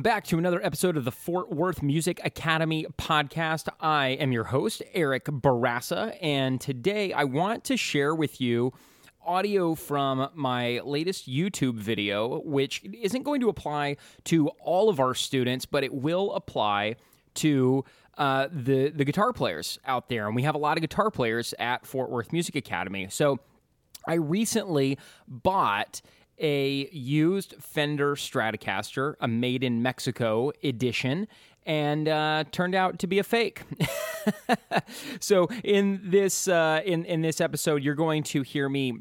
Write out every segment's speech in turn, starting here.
Welcome back to another episode of the Fort Worth Music Academy podcast. I am your host, Eric Bourassa, and today I want to share with you audio from my latest YouTube video, which isn't going to apply to all of our students, but it will apply to uh, the the guitar players out there, and we have a lot of guitar players at Fort Worth Music Academy. So, I recently bought a used Fender Stratocaster, a made in Mexico edition, and uh, turned out to be a fake. so in this uh, in in this episode, you're going to hear me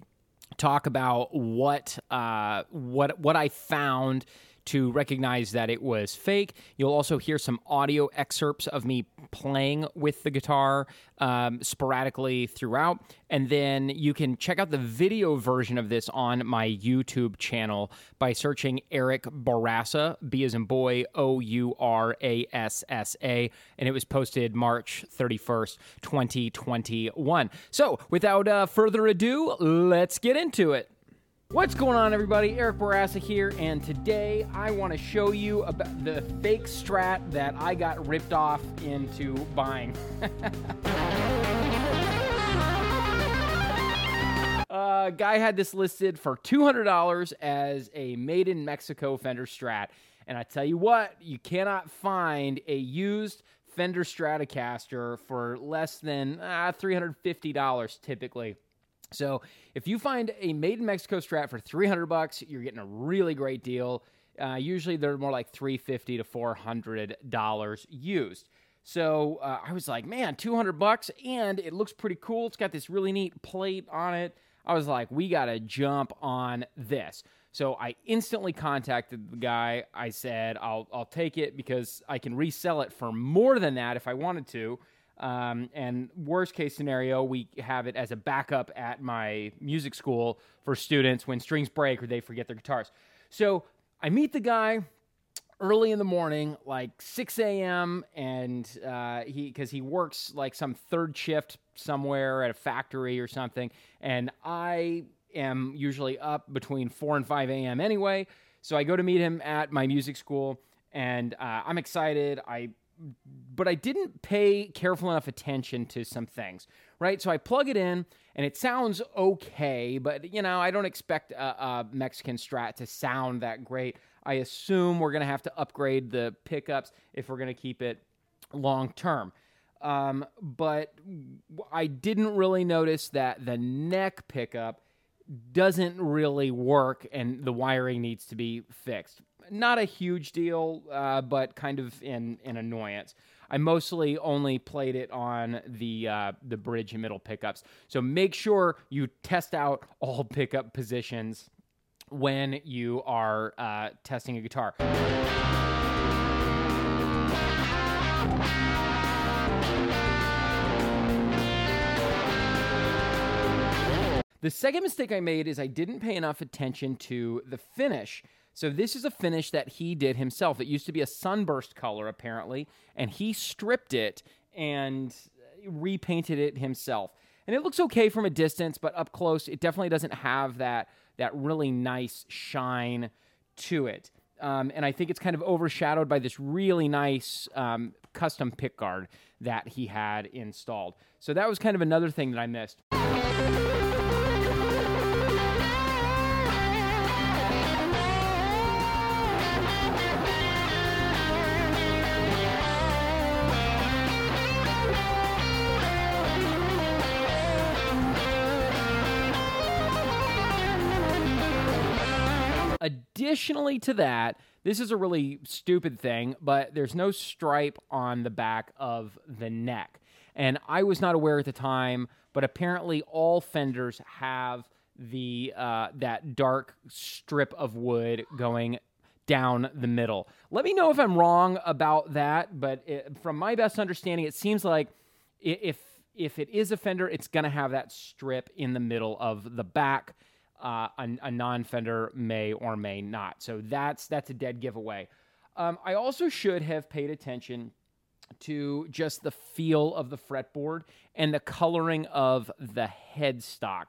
talk about what uh, what what I found to recognize that it was fake. You'll also hear some audio excerpts of me playing with the guitar um, sporadically throughout. And then you can check out the video version of this on my YouTube channel by searching Eric Bourassa, B as in boy, O U R A S S A. And it was posted March 31st, 2021. So without uh, further ado, let's get into it. What's going on, everybody? Eric Bourassa here, and today I want to show you about the fake strat that I got ripped off into buying. uh, guy had this listed for $200 as a made in Mexico Fender Strat. And I tell you what, you cannot find a used Fender Stratocaster for less than uh, $350 typically. So if you find a made in Mexico Strat for 300 bucks, you're getting a really great deal. Uh, usually they're more like 350 to 400 dollars used. So uh, I was like, man, 200 bucks, and it looks pretty cool. It's got this really neat plate on it. I was like, we got to jump on this. So I instantly contacted the guy. I said, I'll, I'll take it because I can resell it for more than that if I wanted to. Um, and worst case scenario, we have it as a backup at my music school for students when strings break or they forget their guitars. So I meet the guy early in the morning, like 6 a.m., and uh, he because he works like some third shift somewhere at a factory or something, and I am usually up between 4 and 5 a.m. anyway. So I go to meet him at my music school, and uh, I'm excited. I but I didn't pay careful enough attention to some things, right? So I plug it in and it sounds okay, but you know, I don't expect a, a Mexican Strat to sound that great. I assume we're going to have to upgrade the pickups if we're going to keep it long term. Um, but I didn't really notice that the neck pickup doesn't really work and the wiring needs to be fixed. Not a huge deal, uh, but kind of an, an annoyance. I mostly only played it on the uh, the bridge and middle pickups. So make sure you test out all pickup positions when you are uh, testing a guitar. The second mistake I made is I didn't pay enough attention to the finish. So this is a finish that he did himself. It used to be a sunburst color apparently, and he stripped it and repainted it himself. And it looks okay from a distance, but up close it definitely doesn't have that that really nice shine to it. Um, and I think it's kind of overshadowed by this really nice um, custom pickguard that he had installed. So that was kind of another thing that I missed. Additionally to that, this is a really stupid thing, but there's no stripe on the back of the neck. And I was not aware at the time, but apparently all fenders have the uh, that dark strip of wood going down the middle. Let me know if I'm wrong about that, but it, from my best understanding, it seems like if if it is a fender, it's going to have that strip in the middle of the back uh, a, a non-fender may or may not. So that's that's a dead giveaway. Um, I also should have paid attention to just the feel of the fretboard and the coloring of the headstock.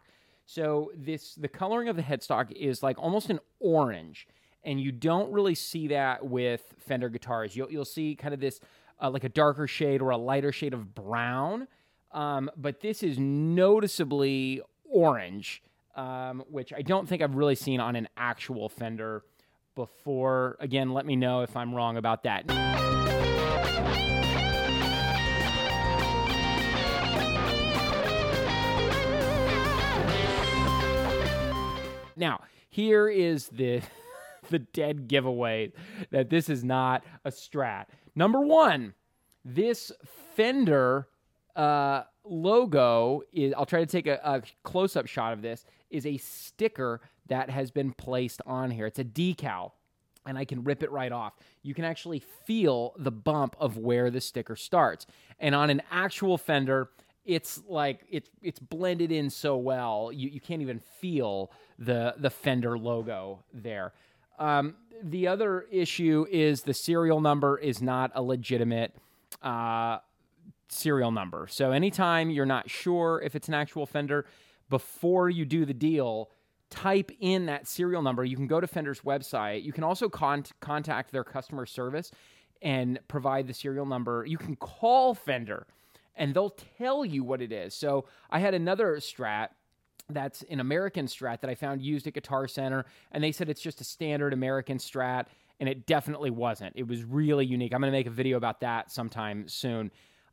So this the coloring of the headstock is like almost an orange, and you don't really see that with Fender guitars. You'll you'll see kind of this uh, like a darker shade or a lighter shade of brown, um, but this is noticeably orange, um, which I don't think I've really seen on an actual Fender before. Again, let me know if I'm wrong about that. Now, here is the the dead giveaway that this is not a strat. Number one, this Fender uh, logo is. I'll try to take a, a close up shot of this. Is a sticker that has been placed on here. It's a decal, and I can rip it right off. You can actually feel the bump of where the sticker starts. And on an actual Fender, it's like it's it's blended in so well you, you can't even feel the the Fender logo there. Um, the other issue is the serial number is not a legitimate uh, serial number. So anytime you're not sure if it's an actual Fender, before you do the deal, type in that serial number. You can go to Fender's website. You can also con- contact their customer service and provide the serial number. You can call Fender and they'll tell you what it is. So I had another Strat that's an American Strat that I found used at Guitar Center, and they said it's just a standard American Strat, and it definitely wasn't. It was really unique. I'm going to make a video about that sometime soon.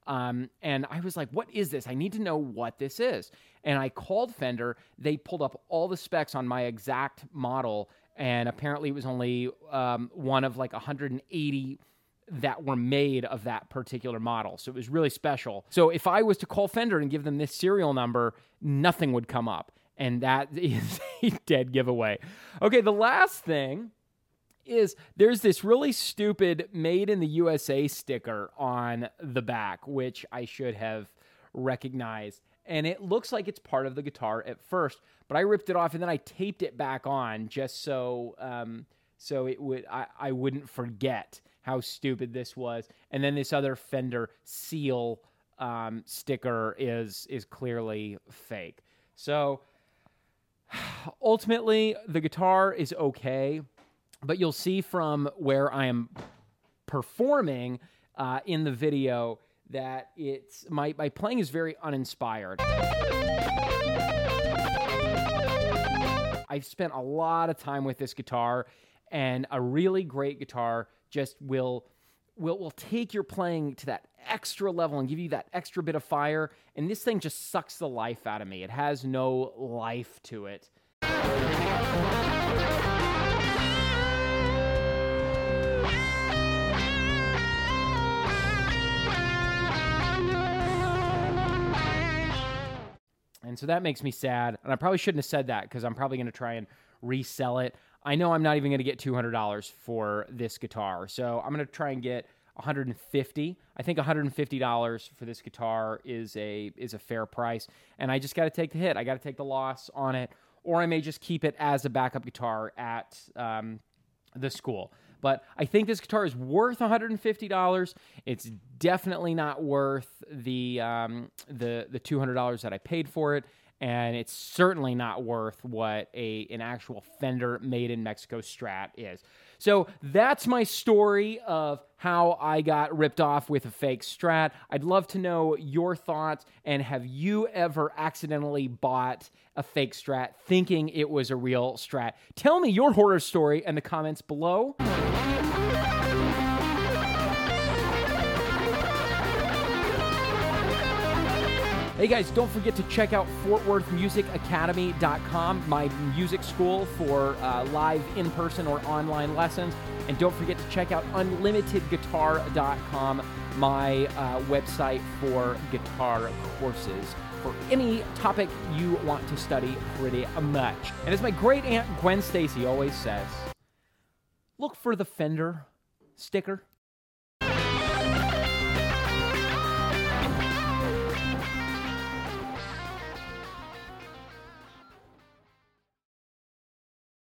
Um, and I was like, what is this? I need to know what this is. And I called Fender. They pulled up all the specs on my exact model, and apparently it was only um, one of like 180 that were made of that particular model. So it was really special. So if I was to call Fender and give them this serial number, nothing would come up. And that is a dead giveaway. Okay, the last thing is there's this really stupid made in the USA sticker on the back, which I should have recognized. And it looks like it's part of the guitar at first, but I ripped it off and then I taped it back on just so um, so it would I, I wouldn't forget how stupid this was. And then this other Fender seal um, sticker is is clearly fake. So ultimately, the guitar is okay, but you'll see from where I am performing uh, in the video that it's my my playing is very uninspired. I've spent a lot of time with this guitar, and a really great guitar just will will will take your playing to that extra level and give you that extra bit of fire and this thing just sucks the life out of me it has no life to it and so that makes me sad and i probably shouldn't have said that because i'm probably going to try and resell it I know I'm not even going to get $200 for this guitar. So I'm going to try and get 150. I think $150 for this guitar is a is a fair price, and I just got to take the hit. I got to take the loss on it, or I may just keep it as a backup guitar at um, the school. But I think this guitar is worth $150. It's definitely not worth the um, the the $200 that I paid for it and it's certainly not worth what a an actual Fender made in Mexico Strat is. So that's my story of how I got ripped off with a fake Strat. I'd love to know your thoughts and have you ever accidentally bought a fake Strat thinking it was a real Strat? Tell me your horror story in the comments below. Hey guys, don't forget to check out Fort Worth Music FortWorthMusicAcademy.com, my music school for uh, live in person or online lessons. And don't forget to check out UnlimitedGuitar.com, my uh, website for guitar courses for any topic you want to study pretty much. And as my great aunt Gwen Stacy always says, look for the Fender sticker